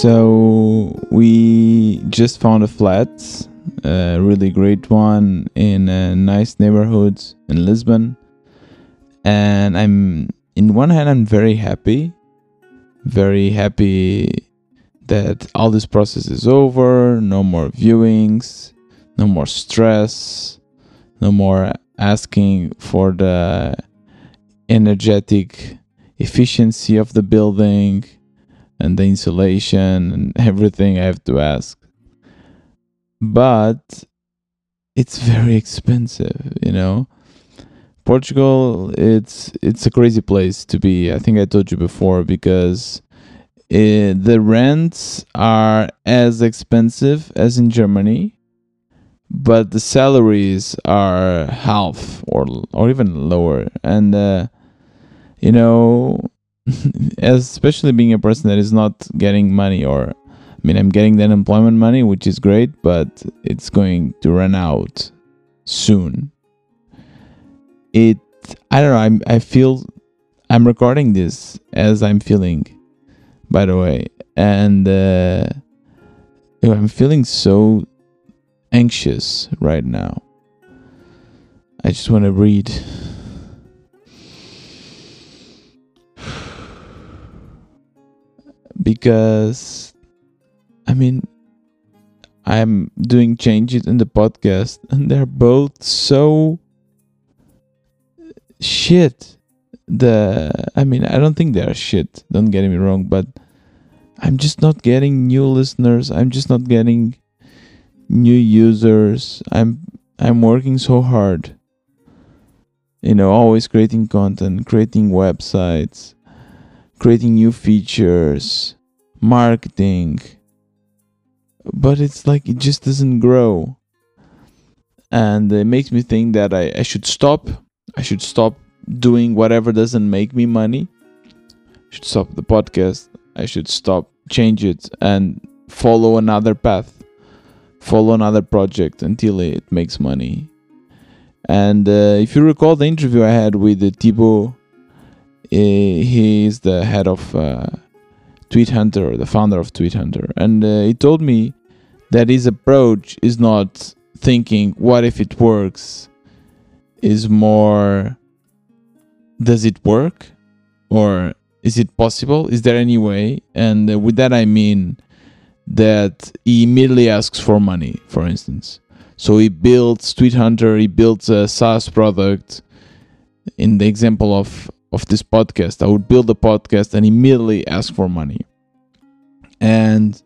So we just found a flat, a really great one in a nice neighborhood in Lisbon. And I'm, in one hand, I'm very happy, very happy that all this process is over, no more viewings, no more stress, no more asking for the energetic efficiency of the building and the insulation and everything I have to ask. But it's very expensive, you know. Portugal, it's it's a crazy place to be. I think I told you before because it, the rents are as expensive as in Germany, but the salaries are half or or even lower. And uh, you know, especially being a person that is not getting money or I mean I'm getting the unemployment money which is great but it's going to run out soon. It I don't know I'm I feel I'm recording this as I'm feeling by the way and uh, I'm feeling so anxious right now. I just want to read because I mean I'm doing changes in the podcast and they're both so shit. The I mean I don't think they're shit, don't get me wrong, but I'm just not getting new listeners. I'm just not getting new users. I'm I'm working so hard. You know, always creating content, creating websites, creating new features, marketing. But it's like it just doesn't grow. And it makes me think that I, I should stop. I should stop doing whatever doesn't make me money. I should stop the podcast. I should stop, change it, and follow another path. Follow another project until it makes money. And uh, if you recall the interview I had with uh, Thibaut he is the head of uh, Tweet Hunter, the founder of Tweet Hunter, and uh, he told me that his approach is not thinking, "What if it works?" Is more, "Does it work?" or "Is it possible? Is there any way?" And uh, with that, I mean that he immediately asks for money, for instance. So he builds Tweet Hunter, he builds a SaaS product. In the example of of this podcast. I would build a podcast and immediately ask for money. And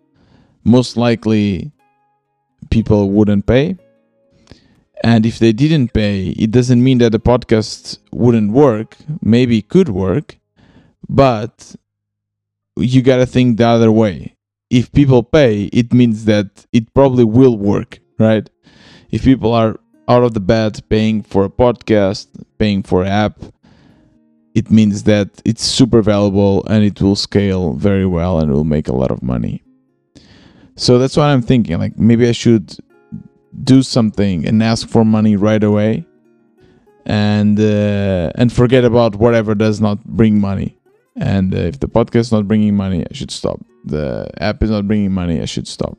most likely people wouldn't pay. And if they didn't pay, it doesn't mean that the podcast wouldn't work. Maybe it could work, but you got to think the other way. If people pay, it means that it probably will work, right? If people are out of the bed paying for a podcast, paying for an app, it means that it's super valuable and it will scale very well and will make a lot of money. So that's what I'm thinking. Like maybe I should do something and ask for money right away, and uh, and forget about whatever does not bring money. And uh, if the podcast is not bringing money, I should stop. The app is not bringing money, I should stop.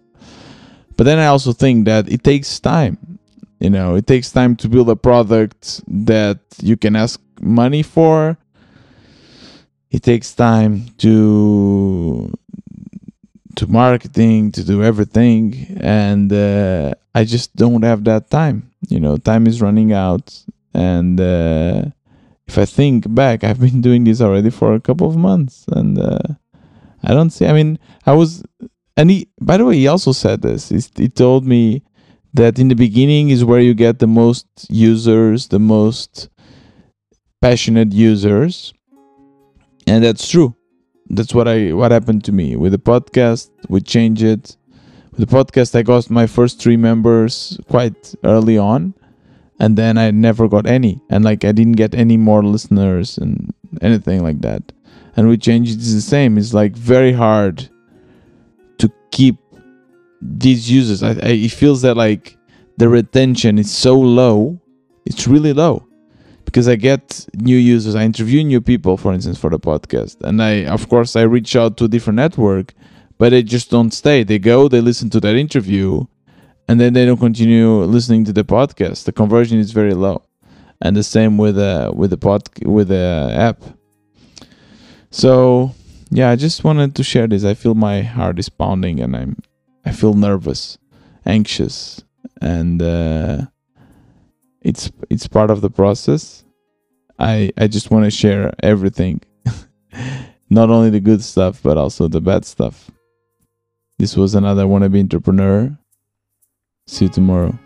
But then I also think that it takes time. You know, it takes time to build a product that you can ask money for it takes time to to marketing to do everything and uh, i just don't have that time. You know time is running out and uh, if i think back i've been doing this already for a couple of months and uh, i don't see i mean i was and he by the way he also said this. He, he told me that in the beginning is where you get the most users the most passionate users and that's true. That's what i what happened to me. With the podcast we changed it. With the podcast i got my first three members quite early on. And then i never got any. And like i didn't get any more listeners and anything like that. And we changed the same. It's like very hard to keep these users. I, I it feels that like the retention is so low. It's really low because I get new users. I interview new people, for instance, for the podcast, and I, of course, I reach out to a different network, but they just don't stay. They go, they listen to that interview, and then they don't continue listening to the podcast. The conversion is very low, and the same with uh, with the pod with the app. So yeah, I just wanted to share this. I feel my heart is pounding, and I'm I feel nervous, anxious, and uh, it's it's part of the process. I I just want to share everything, not only the good stuff but also the bad stuff. This was another wannabe entrepreneur. See you tomorrow.